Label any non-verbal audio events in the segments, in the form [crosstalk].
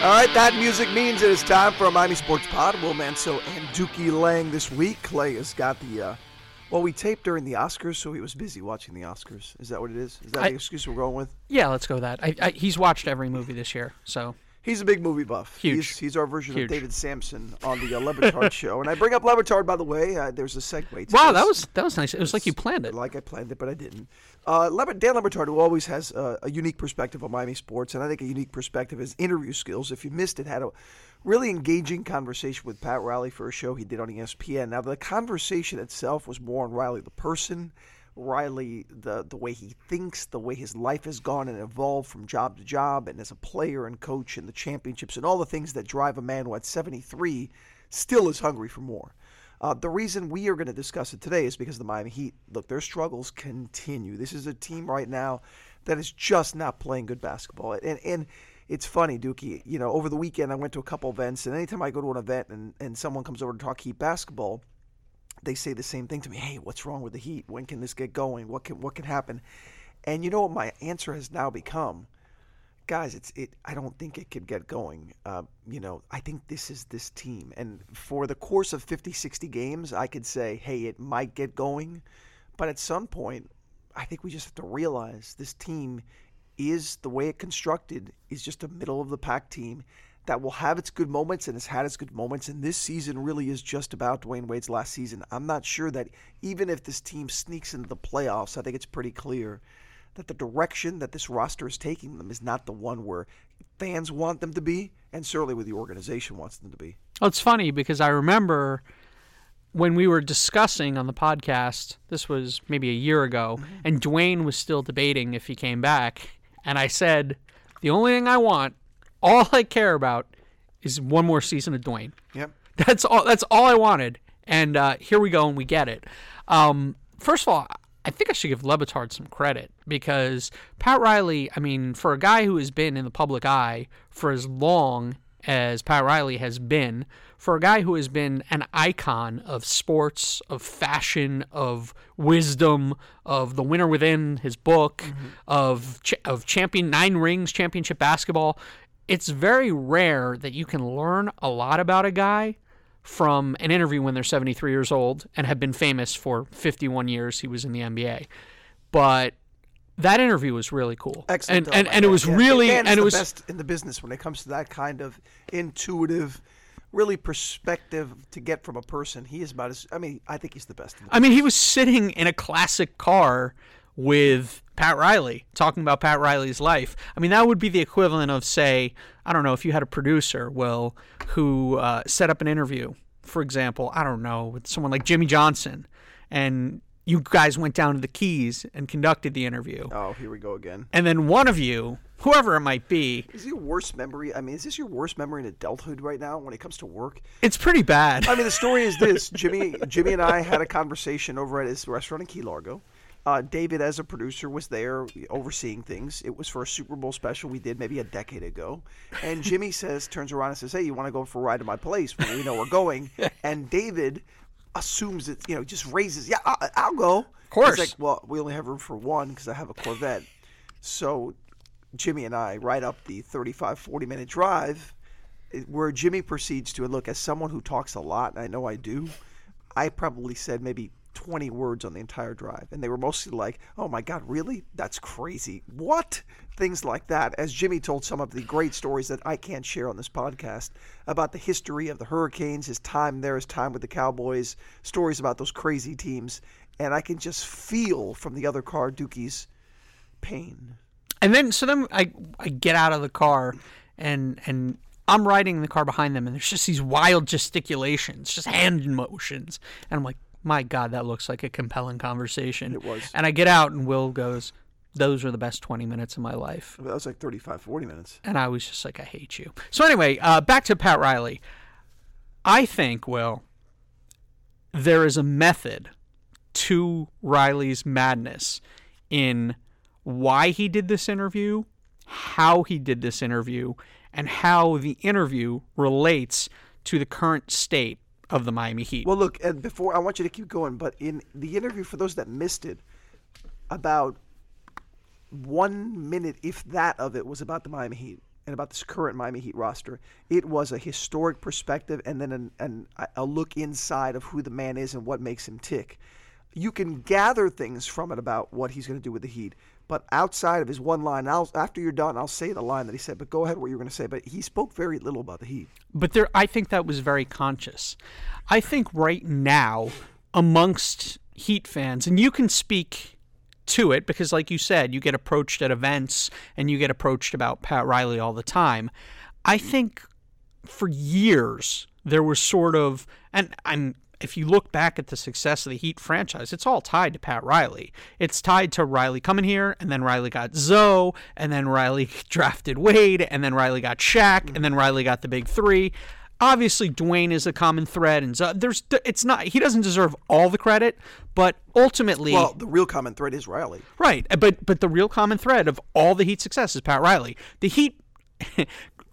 All right, that music means it is time for a Miami Sports Pod. Will Manso and Dookie Lang this week. Clay has got the. Uh, well, we taped during the Oscars, so he was busy watching the Oscars. Is that what it is? Is that I- the excuse we're going with? Yeah, let's go with that. I, I, he's watched every movie this year, so He's a big movie buff. Huge. He's, he's our version Huge. of David Samson on the uh, Le Batard [laughs] show. And I bring up Le Batard, by the way. Uh, there's a segue. To wow, this. that was that was nice. It was like you planned it. like I planned it, but I didn't. Uh, Dan Le Batard, who always has uh, a unique perspective on Miami sports, and I think a unique perspective is interview skills. If you missed it, had a really engaging conversation with Pat Riley for a show he did on ESPN. Now, the conversation itself was more on Riley the person, Riley the the way he thinks, the way his life has gone and evolved from job to job, and as a player and coach and the championships, and all the things that drive a man who at 73 still is hungry for more. Uh, the reason we are going to discuss it today is because the Miami Heat, look, their struggles continue. This is a team right now that is just not playing good basketball. And, and it's funny, Dookie, you know, over the weekend I went to a couple events, and anytime I go to an event and, and someone comes over to talk Heat basketball, they say the same thing to me. Hey, what's wrong with the Heat? When can this get going? What can what can happen? And you know what my answer has now become? Guys, it's it. I don't think it could get going. Uh, you know, I think this is this team, and for the course of 50, 60 games, I could say, hey, it might get going, but at some point, I think we just have to realize this team is the way it constructed is just a middle of the pack team that will have its good moments and has had its good moments. And this season really is just about Dwyane Wade's last season. I'm not sure that even if this team sneaks into the playoffs, I think it's pretty clear that the direction that this roster is taking them is not the one where fans want them to be, and certainly where the organization wants them to be. Oh, it's funny because I remember when we were discussing on the podcast. This was maybe a year ago, mm-hmm. and Dwyane was still debating if he came back, and I said, "The only thing I want, all I care about, is one more season of Dwyane." Yep. That's all. That's all I wanted, and uh, here we go, and we get it. Um, first of all, I think I should give Le Batard some credit because Pat Riley. I mean, for a guy who has been in the public eye for as long as Pat Riley has been, for a guy who has been an icon of sports, of fashion, of wisdom, of the winner within his book, of ch- of champion nine rings, championship basketball. It's very rare that you can learn a lot about a guy from an interview when they're 73 years old and have been famous for 51 years. He was in the NBA, but that interview was really cool. Excellent. and and, and it was Yeah, really and it the was best in the business when it comes to that kind of intuitive, really perspective to get from a person. He is about as. I mean, I think he's the best. In the I mean, he was sitting in a classic car with Pat Riley talking about Pat Riley's life. I mean, that would be the equivalent of, say, I don't know, if you had a producer, Will, who uh, set up an interview, for example, I don't know, with someone like Jimmy Johnson, and you guys went down to the Keys and conducted the interview. Oh, here we go again. And then one of you, whoever it might be, Is your worst memory? I mean, is this your worst memory in adulthood right now when it comes to work? it's pretty bad. I mean, the story is this: [laughs] Jimmy, Jimmy and I had a conversation over at his restaurant in Key Largo. Uh, David, as a producer, was there overseeing things. It was for a Super Bowl special we did maybe a decade ago. And Jimmy [laughs] says, turns around and says, "Hey, you want to go for a ride to my place? We know we're going." [laughs] And David assumes it, you know, just raises, "Yeah, I, I'll go." Of course. He's like, "Well, we only have room for one because I have a Corvette." So Jimmy and I ride up the 35, 40 minute drive where Jimmy proceeds to, and look, as someone who talks a lot, and I know I do, I probably said maybe 20 words on the entire drive. And they were mostly like, oh my God, really? That's crazy. What? Things like that. As Jimmy told some of the great stories that I can't share on this podcast about the history of the Hurricanes, his time there, his time with the Cowboys, stories about those crazy teams. And I can just feel from the other car, Dookie's pain. And then so then I I get out of the car and and I'm riding in the car behind them and there's just these wild gesticulations, just hand motions. And I'm like, my God, that looks like a compelling conversation. It was. And I get out and Will goes, Those were the best twenty minutes of my life. That was like 35, 40 minutes. And I was just like, I hate you. So anyway, uh, back to Pat Riley. I think, Will, there is a method to Riley's madness in why he did this interview, how he did this interview, and how the interview relates to the current state of the Miami Heat. Well, look, and before I want you to keep going, but in the interview, for those that missed it, about one minute, if that, of it was about the Miami Heat. and about this current Miami Heat roster, it was a historic perspective and then an, an, a look inside of who the man is and what makes him tick. You can gather things from it about what he's going to do with the Heat, but outside of his one line, I'll, after you're done, I'll say the line that he said. But go ahead, what you're going to say. But he spoke very little about the Heat. But there, I think that was very conscious. I think right now, amongst Heat fans, and you can speak to it because, like you said, you get approached at events and you get approached about Pat Riley all the time. I think for years there was sort of, and I'm if you look back at the success of the Heat franchise, it's all tied to Pat Riley. It's tied to Riley coming here, and then Riley got Zoe, and then Riley [laughs] drafted Wade, and then Riley got Shaq, and then Riley got the big three. Obviously, Dwyane is a common thread, and Zoe, there's it's not he doesn't deserve all the credit, but ultimately, well, the real common thread is Riley, right? Uh, but but the real common thread of all the Heat success is Pat Riley. The Heat, [laughs]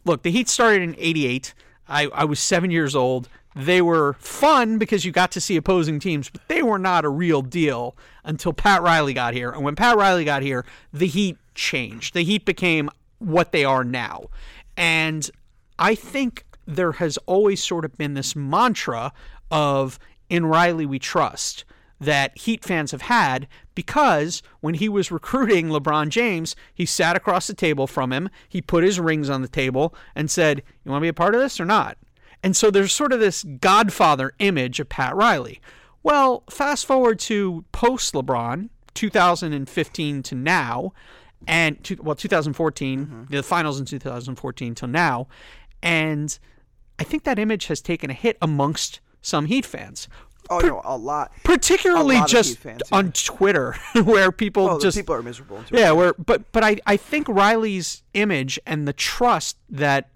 look, the Heat started in '88. I, I was seven years old. They were fun because you got to see opposing teams, but they were not a real deal until Pat Riley got here. And when Pat Riley got here, the Heat changed. The Heat became what they are now. And I think there has always sort of been this mantra of in Riley we trust that Heat fans have had because when he was recruiting LeBron James, he sat across the table from him, he put his rings on the table and said, You want to be a part of this or not? And so there's sort of this godfather image of Pat Riley. Well, fast forward to post LeBron, 2015 to now, and to, well, 2014, mm-hmm. the finals in 2014 till now, and I think that image has taken a hit amongst some Heat fans. Oh per- no, a lot. Particularly a lot just fans, yeah. on Twitter, [laughs] where people well, just people are miserable. Yeah, where but but I I think Riley's image and the trust that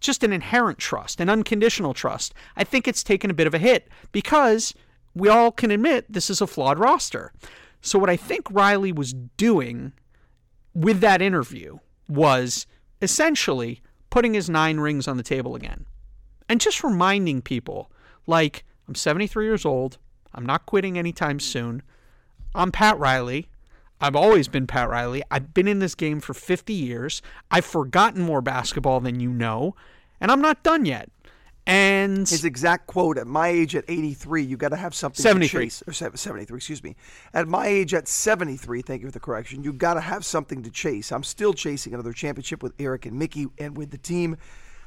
just an inherent trust, an unconditional trust. I think it's taken a bit of a hit because we all can admit this is a flawed roster. So, what I think Riley was doing with that interview was essentially putting his nine rings on the table again and just reminding people like, I'm 73 years old, I'm not quitting anytime soon, I'm Pat Riley. I've always been Pat Riley. I've been in this game for 50 years. I've forgotten more basketball than you know, and I'm not done yet. And his exact quote at my age at 83, you got to have something 73. to chase. Or 73, excuse me. At my age at 73, thank you for the correction, you got to have something to chase. I'm still chasing another championship with Erik and Micky and with the team.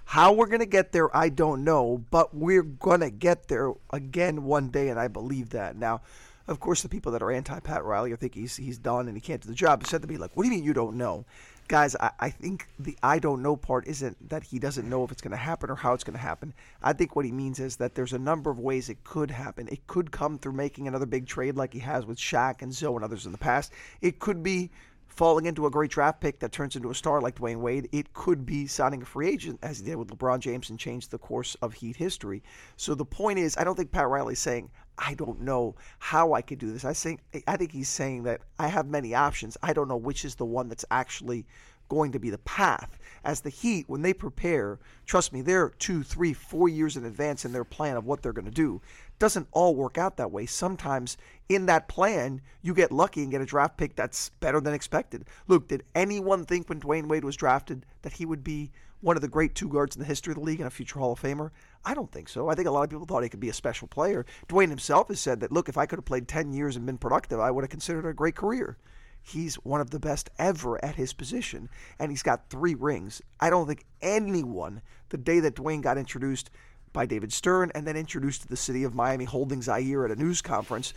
How we're going to get there, I don't know, but we're going to get there again one day, and I believe that. Now, of course, the people that are anti Pat Riley or think he's he's done and he can't do the job said to me like, "What do you mean you don't know?" Guys, I, I think the I don't know part isn't that he doesn't know if it's going to happen or how it's going to happen. I think what he means is that there's a number of ways it could happen. It could come through making another big trade like he has with Shaq and Zoe and others in the past. It could be falling into a great draft pick that turns into a star like Dwyane Wade. It could be signing a free agent, as he did with LeBron James, and change the course of Heat history. So the point is, I don't think Pat Riley's saying, I don't know how I could do this. I think I think he's saying that I have many options. I don't know which is the one that's actually going to be the path. As the Heat, when they prepare, trust me, they're two, three, four years in advance in their plan of what they're going to do. Doesn't all work out that way. Sometimes in that plan, you get lucky and get a draft pick that's better than expected. Look, did anyone think when Dwyane Wade was drafted that he would be one of the great two guards in the history of the league and a future Hall of Famer? I don't think so. I think a lot of people thought he could be a special player. Dwyane himself has said that, look, if I could have played 10 years and been productive, I would have considered a great career. He's one of the best ever at his position, and he's got three rings. I don't think anyone, the day that Dwyane got introduced by David Stern and then introduced to the city of Miami holding Zaire at a news conference,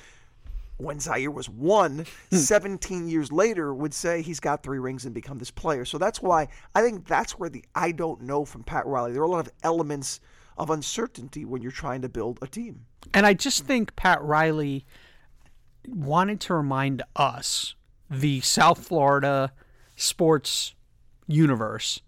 when Zaire was one, hmm. 17 years later, would say he's got three rings and become this player. So that's why I think that's where the I don't know from Pat Riley. There are a lot of elements of uncertainty when you're trying to build a team. And I just think Pat Riley wanted to remind us the South Florida sports universe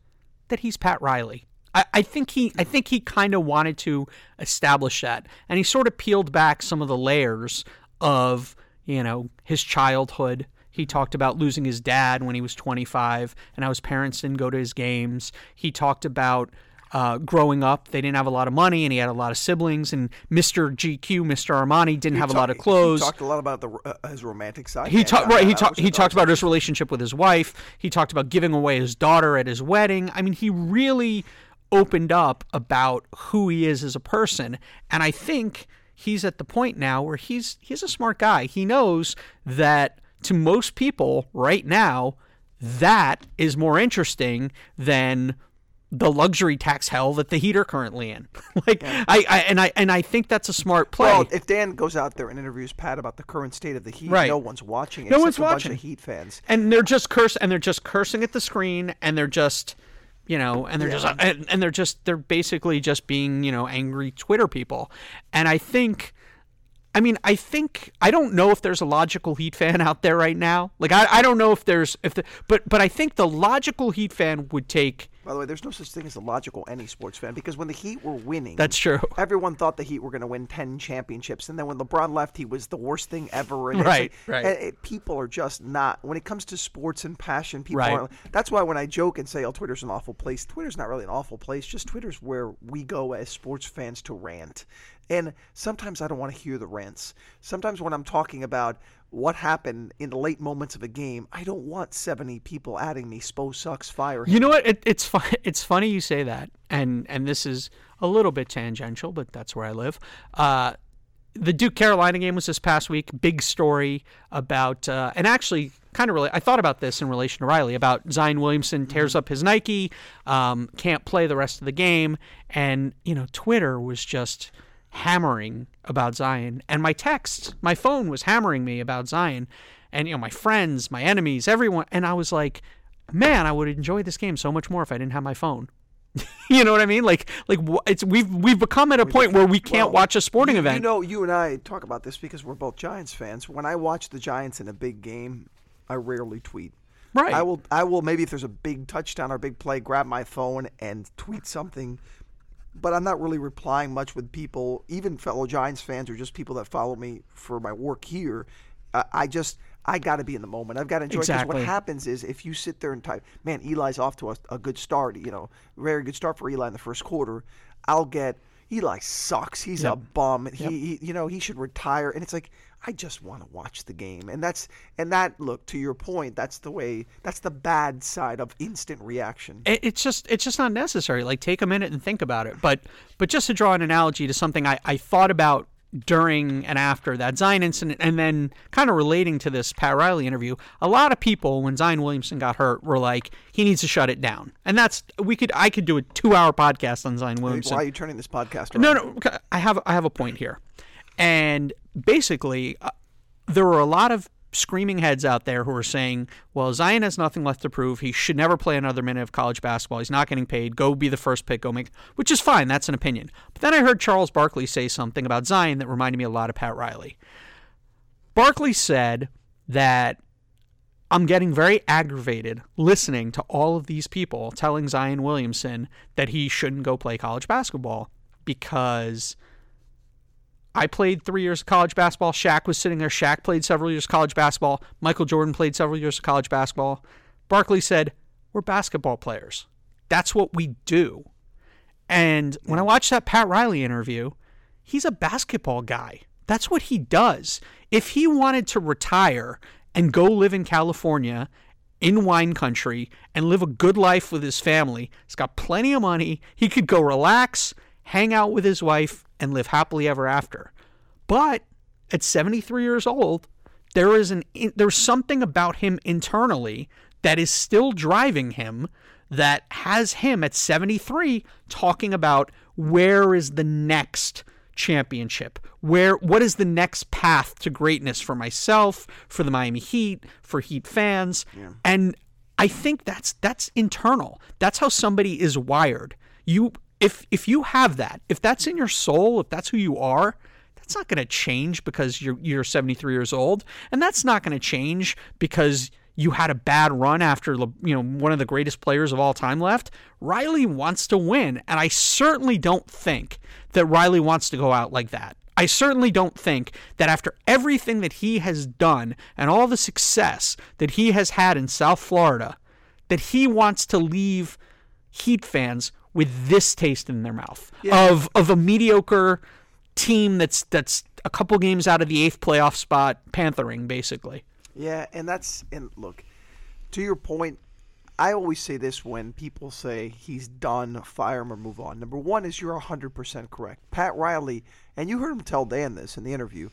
that he's Pat Riley. I, I think he I think he kind of wanted to establish that. And he sort of peeled back some of the layers of, you know, his childhood. He talked about losing his dad when he was 25 and how his parents didn't go to his games. He talked about uh, growing up. They didn't have a lot of money, and he had a lot of siblings. And Mr. GQ, Mr. Armani, didn't have a lot of clothes. He talked a lot about the uh, his romantic side. He talked right. He talked. He talked about his relationship with his wife. He talked about giving away his daughter at his wedding. I mean, he really opened up about who he is as a person, and I think he's at the point now where he's he's a smart guy. He knows that to most people right now, that is more interesting than the luxury tax hell that the Heat are currently in. [laughs] like I, I and I and I think that's a smart play. Well, if Dan goes out there and interviews Pat about the current state of the Heat, Right. no one's watching. It, no one's watching. Heat fans. and they're just curse and they're just cursing at the screen and they're just you know and they're just and, and they're just they're basically just being you know angry twitter people and i think i mean i think i don't know if there's a logical heat fan out there right now like i, I don't know if there's if the, but but i think the logical heat fan would take By the way, there's no such thing as a logical any sports fan because when the Heat were winning, that's true [laughs] everyone thought the Heat were going to win 10 championships. And then when LeBron left, he was the worst thing ever. And Right, like- right. and it- people are just not, when it comes to sports and passion, people Right. aren't. That's why when I joke and say, oh, Twitter's an awful place, Twitter's not really an awful place. Just Twitter's where we go as sports fans to rant. And sometimes I don't want to hear the rants. Sometimes when I'm talking about what happened in the late moments of a game, I don't want 70 people adding me, Spo sucks, fire him. You know what? It, it's fun. [laughs] It's funny you say that, and and this is a little bit tangential, but that's where I live. Uh, the Duke Carolina game was this past week. Big story about, uh, and actually, kind of really, I thought about this in relation to Riley about Zion Williamson tears up his Nike, um, can't play the rest of the game, and you know, Twitter was just hammering about Zion, and my text, my phone was hammering me about Zion, and you know, my friends, my enemies, everyone, and I was like, man, I would enjoy this game so much more if I didn't have my phone. [laughs] you know what I mean? Like, like it's we've we've become at a point where we can't Well, watch a sporting you, event. You know, you and I talk about this because we're both Giants fans. When I watch the Giants in a big game, I rarely tweet. Right. I will. I will maybe if there's a big touchdown or big play, grab my phone and tweet something. But I'm not really replying much with people, even fellow Giants fans or just people that follow me for my work here. I, I just I got to be in the moment. I've got to enjoy. 'cause Exactly. what happens is if you sit there and type, "Man, Eli's off to a, a good start," you know, very good start for Eli in the first quarter. I'll get Eli sucks. He's a bum. He, he, you know, he should retire. And it's like I just want to watch the game. And that's and that look to your point. That's the way. That's the bad side of instant reaction. it, it's just it's just not necessary. Like take a minute and think about it. But but just to draw an analogy to something I, I thought about during and after that Zion incident, and then kind of relating to this Pat Riley interview, a lot of people when Zion Williamson got hurt were like, he needs to shut it down. And that's we could I could do a two hour podcast on Zion Williamson. Why are you turning this podcast? No, around? no. okay, I have I have a point here, and basically, uh, there were a lot of screaming heads out there who are saying, "Well, Zion has nothing left to prove. He should never play another minute of college basketball. He's not getting paid. Go be the first pick. Go make." Which is fine. That's an opinion. But then I heard Charles Barkley say something about Zion that reminded me a lot of Pat Riley. Barkley said that I'm getting very aggravated listening to all of these people telling Zion Williamson that he shouldn't go play college basketball because I played three years of college basketball. Shaq was sitting there. Shaq played several years of college basketball. Michael Jordan played several years of college basketball. Barkley said, We're basketball players. That's what we do. And when I watched that Pat Riley interview, he's a basketball guy. That's what he does. If he wanted to retire and go live in California in wine country and live a good life with his family, he's got plenty of money. He could go relax, hang out with his wife, and live happily ever after. But at 73 years old, there is an there's something about him internally that is still driving him that has him at 73 talking about where is the next championship? Where what is the next path to greatness for myself for the Miami Heat for Heat fans? And I think that's that's internal. That's how somebody is wired. You if if you have that if that's in your soul if that's who you are that's not going to change because you're you're 73 years old and that's not going to change because you had a bad run after you know one of the greatest players of all time left. Riley wants to win and I certainly don't think that Riley wants to go out like that. I certainly don't think that after everything that he has done and all the success that he has had in South Florida that he wants to leave Heat fans with this taste in their mouth of of a mediocre team that's that's a couple games out of the eighth playoff spot, panthering basically. Yeah, and that's and look, to your point, I always say this when people say he's done, fire him or move on. Number one is you're 100% correct. Pat Riley, and you heard him tell Dan this in the interview.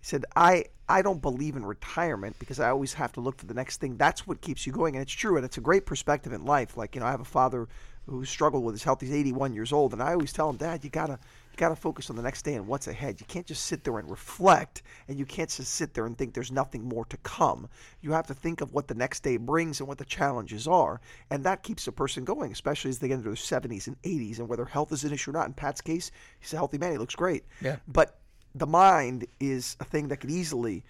He said, I, I don't believe in retirement because I always have to look for the next thing. That's what keeps you going. And it's true. And it's a great perspective in life. Like, you know, I have a father who struggled with his health. He's 81 years old. And I always tell him, Dad, you got to got to focus on the next day and what's ahead. You can't just sit there and reflect, and you can't just sit there and think there's nothing more to come. You have to think of what the next day brings and what the challenges are, and that keeps a person going, especially as they get into their 70s and 80s, and whether health is an issue or not. In Pat's case, he's a healthy man. He looks great. Yeah. But the mind is a thing that could easily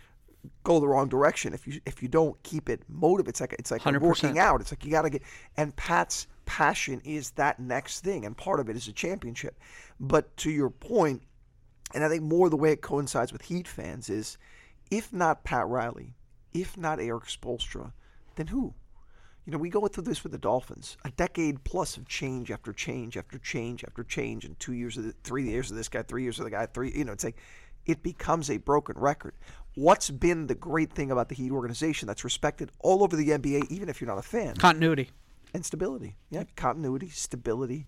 go the wrong direction if you if you don't keep it motivated. It's like it's like 100%. working out. It's like you got to get. And Pat's passion is that next thing, and part of it is a championship. But to your point, and I think more the way it coincides with Heat fans is, if not Pat Riley, if not Erik Spoelstra, then who? You know, we go through this with the Dolphins. A decade plus of change after change after change after change, and two years of the, three years of this guy, three years of the guy, three. You know, it's like it becomes a broken record. What's been the great thing about the Heat organization that's respected all over the NBA, even if you're not a fan? Continuity. and stability. Yeah, continuity, stability,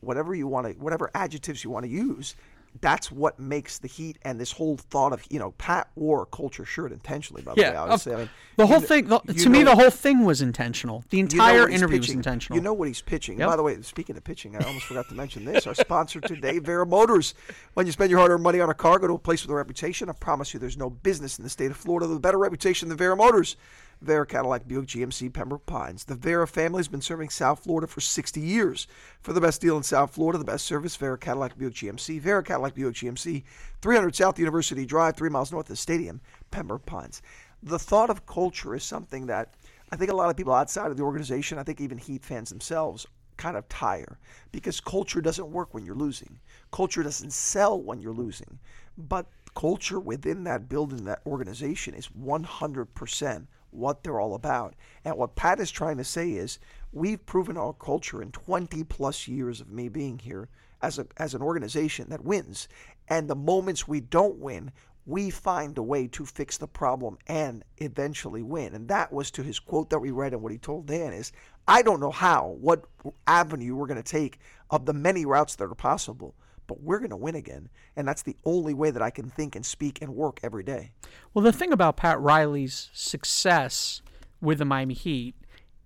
whatever you want to, whatever adjectives you want to use. That's what makes the Heat and this whole thought of you know Pat wore a culture shirt intentionally. By the way, Yeah, obviously, of- I mean the whole you- thing. The, to me, know- the whole thing was intentional. The you know entire what he's interview was intentional. You know what he's pitching. Yep. By the way, speaking of pitching, I almost forgot to mention this. Our sponsor today, Vera Motors. When you spend your hard-earned money on a car, go to a place with a reputation. I promise you, there's no business in the state of Florida with a better reputation than Vera Motors. Vera Cadillac Buick GMC Pembroke Pines. The Vera family has been serving South Florida for 60 years. For the best deal in South Florida, the best service, Vera Cadillac Buick GMC. Vera Cadillac Buick GMC, 300 South University Drive, three miles north of the stadium, Pembroke Pines. The thought of culture is something that I think a lot of people outside of the organization, I think even Heat fans themselves, kind of tire because culture doesn't work when you're losing. Culture doesn't sell when you're losing. But culture within that building, that organization is 100% what they're all about. And what Pat is trying to say is we've proven our culture in 20 plus years of me being here as, a, as an organization that wins. And the moments we don't win, we find a way to fix the problem and eventually win. And that was to his quote that we read and what he told Dan is, I don't know how, what avenue we're going to take of the many routes that are possible, but we're going to win again. And that's the only way that I can think and speak and work every day. Well, the thing about Pat Riley's success with the Miami Heat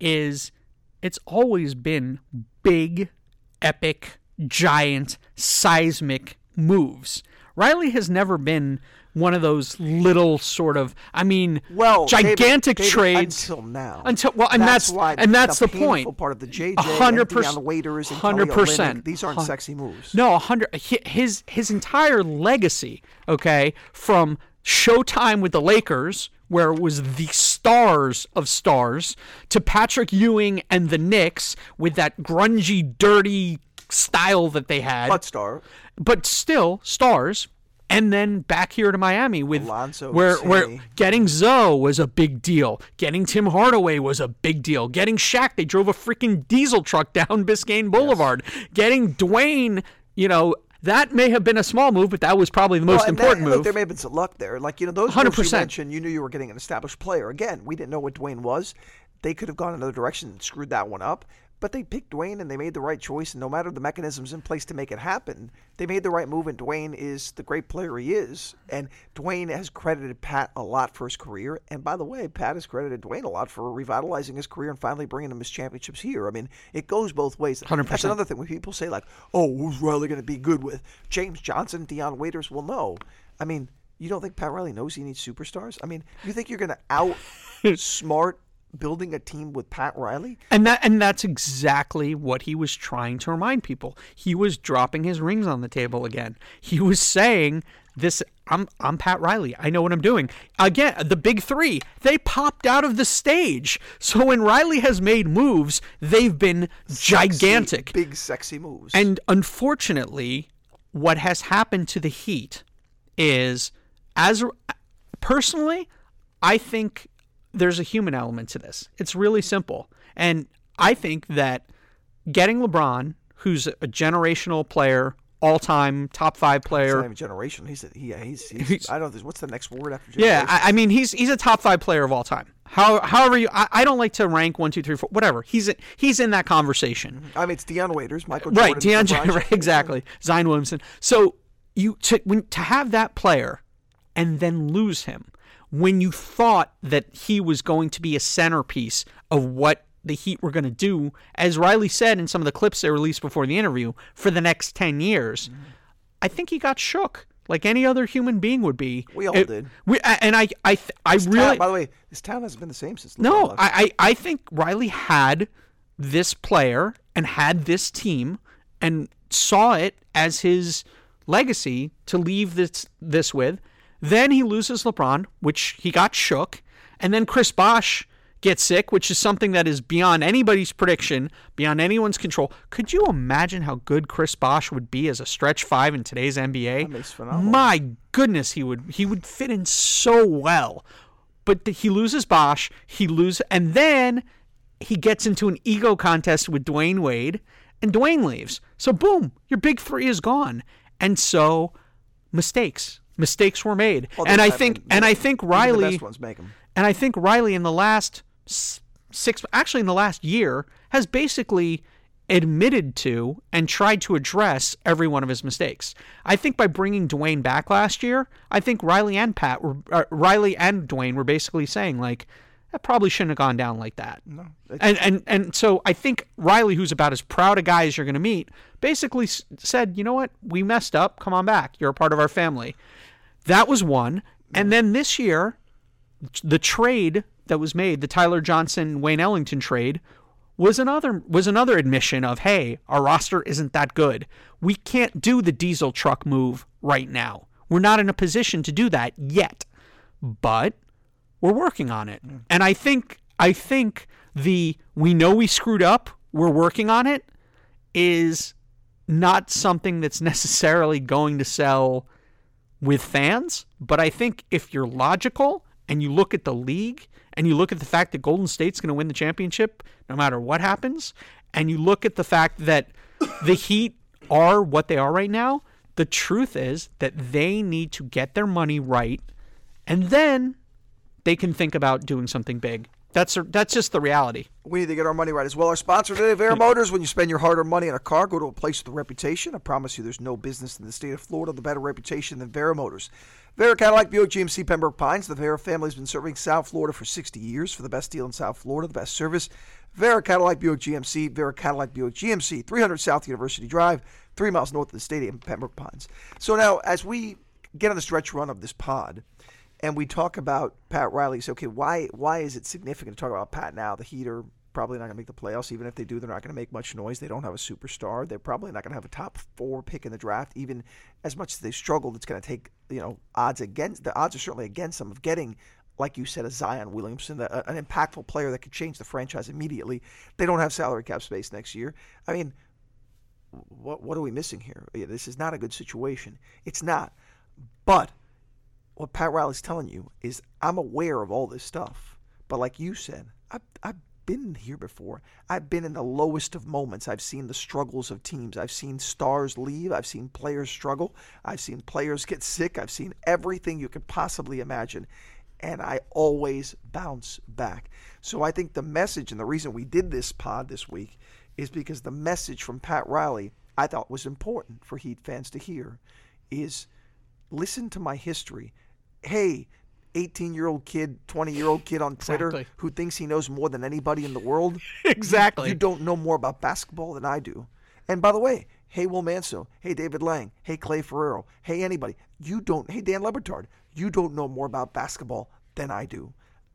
is it's always been big, epic, giant, seismic moves. Riley has never been one of those little sort of, I mean, Well, gigantic David, trades until now. Until well, and that's, why and that's the, the, point. part of the JJ, A hundred percent- Dion Waiters, hundred percent. These aren't sexy moves. No, a hundred. hi- His his entire legacy, okay, from Showtime with the Lakers, where it was the stars of stars, to Patrick Ewing and the Knicks with that grungy, dirty style that they had, But star, but still stars. And then back here to Miami with Alonzo, where where getting Zoe was a big deal. Getting Tim Hardaway was a big deal. Getting Shaq, they drove a freaking diesel truck down Biscayne Boulevard. Getting Dwyane, you know, that may have been a small move, but that was probably the most Well, and that- important look, move. there may have been some luck there. Like you know, those moves you 100%. mentioned, you knew you were getting an established player. Again, we didn't know what Dwyane was. They could have gone another direction and screwed that one up. But they picked Dwyane and they made the right choice. And no matter the mechanisms in place to make it happen, they made the right move. And Dwyane is the great player he is. And Dwyane has credited Pat a lot for his career. And by the way, Pat has credited Dwyane a lot for revitalizing his career and finally bringing him his championships here. I mean, it goes both ways. 100%. That's another thing when people say like, "Oh, who's Riley going to be good with?" James Johnson, Dion Waiters. Well, no. I mean, you don't think Pat Riley knows he needs superstars? I mean, you think you're going to outsmart [laughs] building a team with Pat Riley? And that and that's exactly what he was trying to remind people. He was dropping his rings on the table again. He was saying this I'm I'm Pat Riley. I know what I'm doing. Again, the big 3, they popped out of the stage. So when Riley has made moves, they've been gigantic. big sexy moves. And unfortunately, what has happened to the Heat is, as personally, I think there's a human element to this. It's really simple, and I think that getting LeBron, who's a generational player, all time top five He's player. not even generation. He's, a, he, yeah, he's, he's, He's- I don't know. What's the next word after Yeah. I, I mean he's he's a top five player of all time. How, however you, I, I don't like to rank one, two, three, four, whatever. He's he's in that conversation. Mm-hmm. I mean, it's Dion Waiters, Michael right, Jordan, [laughs] right, exactly. Zion Williamson. So you to when to have that player and then lose him when you thought that he was going to be a centerpiece of what the Heat were going to do, as Riley said in some of the clips they released before the interview, for the next ten years, Mm-hmm. I think he got shook. Like any other human being would be. We all It- did. We, and I, I, I This really, town- by the way, this town hasn't been the same since. no, I, I, I think Riley had this player and had this team and saw it as his legacy to leave this this with. Then he loses LeBron, which he got shook, and then Chris Bosh gets sick, which is something that is beyond anybody's prediction, beyond anyone's control. Could you imagine how good Chris Bosh would be as a stretch five in today's NBA? My goodness, he would he would fit in so well. But th- he loses Bosh, he loses, and then he gets into an ego contest with Dwyane Wade, and Dwyane leaves. So boom, your big three is gone. And so mistakes, mistakes were made. Well, and I think, mean, and I think Riley, best ones make them. and I think Riley in the last six, actually in the last year, has basically admitted to and tried to address every one of his mistakes. I think by bringing Dwyane back last year, I think Riley and Pat were uh, Riley and Dwyane were basically saying like that probably shouldn't have gone down like that. No, And and and so I think Riley, who's about as proud a guy as you're going to meet, basically s- said, "You know what? We messed up. Come on back. You're a part of our family." That was one. And mm. then this year, the trade that was made, the Tyler Johnson Wayne Ellington trade, was another was another admission of, hey, our roster isn't that good. We can't do the diesel truck move right now. We're not in a position to do that yet. But we're working on it. Mm. And I think I think the we know we screwed up, we're working on it is not something that's necessarily going to sell with fans, but I think if you're logical and you look at the league and you look at the fact that Golden State's going to win the championship no matter what happens, and you look at the fact that the Heat are what they are right now, the truth is that they need to get their money right and then they can think about doing something big. That's that's just the reality. We need to get our money right as well. Our sponsor today, Vera Motors. When you spend your hard-earned money on a car, go to a place with a reputation. I promise you, there's no business in the state of Florida with a better reputation than Vera Motors. Vera Cadillac Buick GMC Pembroke Pines. The Vera family has been serving South Florida for 60 years for the best deal in South Florida, the best service. Vera Cadillac Buick GMC. Vera Cadillac Buick GMC, 300 South University Drive, three miles north of the stadium, Pembroke Pines. So now, as we get on the stretch run of this pod, and we talk about Pat Riley. So, okay, why why is it significant to talk about Pat now? The Heat are probably not going to make the playoffs. Even if they do, they're not going to make much noise. They don't have a superstar. They're probably not going to have a top four pick in the draft. Even as much as they struggled, it's going to take you know odds against the odds are certainly against them of getting. Like you said, a Zion Williamson, an impactful player that could change the franchise immediately. They don't have salary cap space next year. I mean, what what are we missing here? Yeah, This is not a good situation. It's not. But what Pat Riley's telling you is I'm aware of all this stuff. But like you said, I've, I've been here before. I've been in the lowest of moments. I've seen the struggles of teams. I've seen stars leave. I've seen players struggle. I've seen players get sick. I've seen everything you could possibly imagine. And I always bounce back. So I think the message and the reason we did this pod this week is because the message from Pat Riley I thought was important for Heat fans to hear is listen to my history. Hey, 18 year old kid, 20 year old kid on Twitter Exactly. who thinks he knows more than anybody in the world. [laughs] Exactly. You don't know more about basketball than I do. And by the way, hey Will Manso, hey David Lang, hey Clay Ferraro, hey anybody, you don't, hey Dan Le Batard, you don't know more about basketball than I do.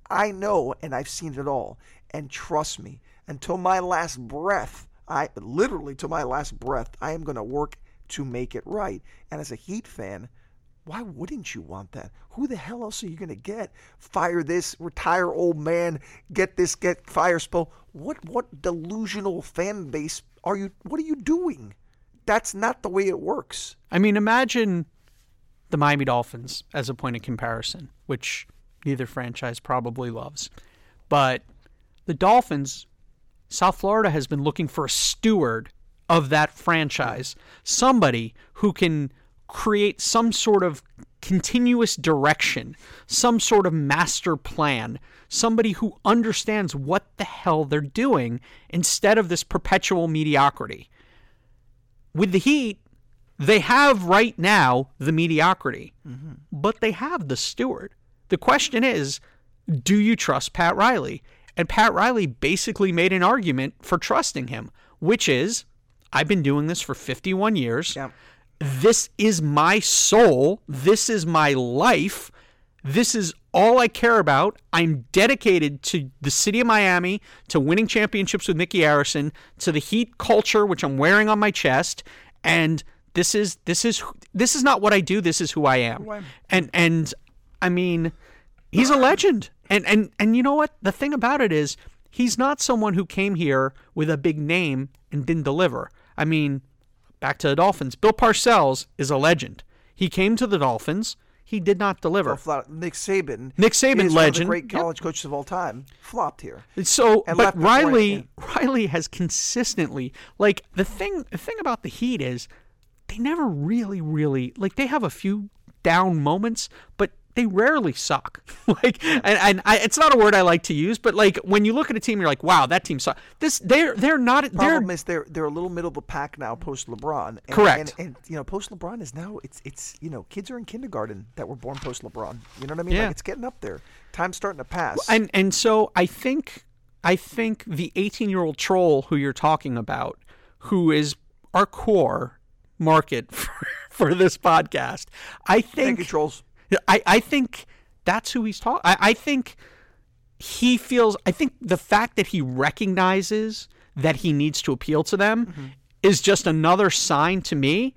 I know and I've seen it all. And trust me, until my last breath, I literally to my last breath, I am going to work to make it right. And as a Heat fan, why wouldn't you want that? Who the hell else are you going to get? Fire this, retire old man, get this, get fire Spo. What what delusional fan base are you what are you doing? That's not the way it works. I mean, imagine the Miami Dolphins as a point of comparison, which neither franchise probably loves. But the Dolphins, South Florida has been looking for a steward of that franchise, somebody who can create some sort of continuous direction, some sort of master plan, somebody who understands what the hell they're doing instead of this perpetual mediocrity. With the Heat, they have right now the mediocrity, mm-hmm. but they have the steward. The question is, do you trust Pat Riley? And Pat Riley basically made an argument for trusting him, which is I've been doing this for 51 years. Yeah. This is my soul. This is my life. This is all I care about. I'm dedicated to the city of Miami, to winning championships with Micky Arison, to the Heat culture, which I'm wearing on my chest, and this is this is this is not what I do. This is who I am. And and I mean, he's a legend. And and and you know what? The thing about it is, he's not someone who came here with a big name and didn't deliver. I mean, back to the Dolphins. Bill Parcells is a legend. He came to the Dolphins. He did not deliver. Well, Nick Saban. Nick Saban, legend, one of the great college yep. coaches of all time, flopped here. So, but Riley, [laughs] Riley has consistently like the thing. The thing about the Heat is they never really, really like they have a few down moments, but they rarely suck. [laughs] like, and, and I, it's not a word I like to use, but like when you look at a team, you're like, wow, that team sucks. This they're they're not. The problem is they're they're a little middle of the pack now post LeBron. And, correct. And, and, you know post LeBron is now it's it's you know kids are in kindergarten that were born post LeBron. You know what I mean? Yeah. Like it's getting up there. Time's starting to pass. And and so I think I think the 18 year old troll who you're talking about, who is our core market [laughs] for, for this podcast, I think. Thank you, trolls. I, I think that's who he's talking. I, I think he feels. I think the fact that he recognizes that he needs to appeal to them mm-hmm. is just another sign to me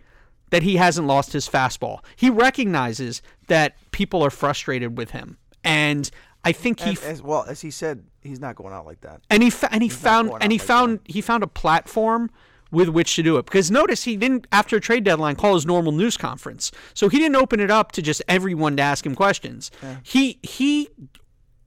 that he hasn't lost his fastball. He recognizes that people are frustrated with him, and I think he and, as well as he said he's not going out like that. And he fa- and he he's found and he like found that. he found a platform with which to do it. Because notice he didn't, after a trade deadline, call his normal news conference. So he didn't open it up to just everyone to ask him questions. Yeah. He he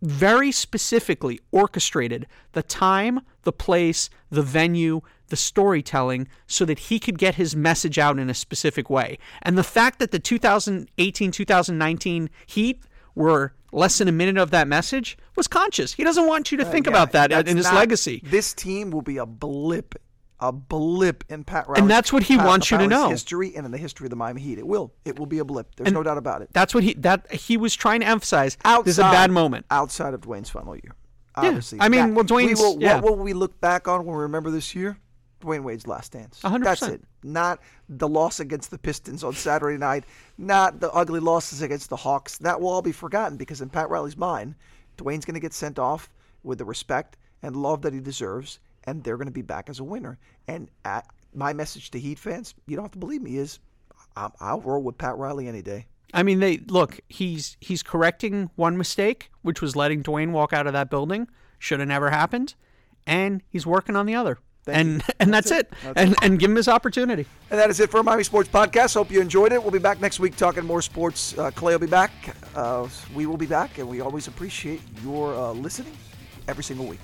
very specifically orchestrated the time, the place, the venue, the storytelling so that he could get his message out in a specific way. And the fact that the 2018 2019 Heat were less than a minute of that message was conscious. He doesn't want you to uh, think yeah, about that in his not, legacy. This team will be a blip a blip in Pat Riley's and that's what he Pat, wants you to know. History and in the history of the Miami Heat, it will. It will be a blip. There's and no doubt about it. That's what he that he was trying to emphasize. Outside, this is a bad moment outside of Dwyane's final year. Obviously, yeah. I mean, that, well, Dwyane's. We will, yeah. What will we look back on when we remember this year? Dwyane Wade's last dance. 100%. That's it. Not the loss against the Pistons on Saturday night. Not the ugly losses against the Hawks. That will all be forgotten because in Pat Riley's mind, Dwyane's going to get sent off with the respect and love that he deserves and they're going to be back as a winner. And at, my message to Heat fans, you don't have to believe me, is I'll, I'll roll with Pat Riley any day. I mean, they look. He's he's correcting one mistake, which was letting Dwyane walk out of that building. Should have never happened, and he's working on the other. Thank and you. and that's, that's it. it. That's and it. and give him his opportunity. And that is it for Miami Sports Podcast. Hope you enjoyed it. We'll be back next week talking more sports. Uh, Clay will be back. Uh, we will be back, and we always appreciate your uh, listening every single week.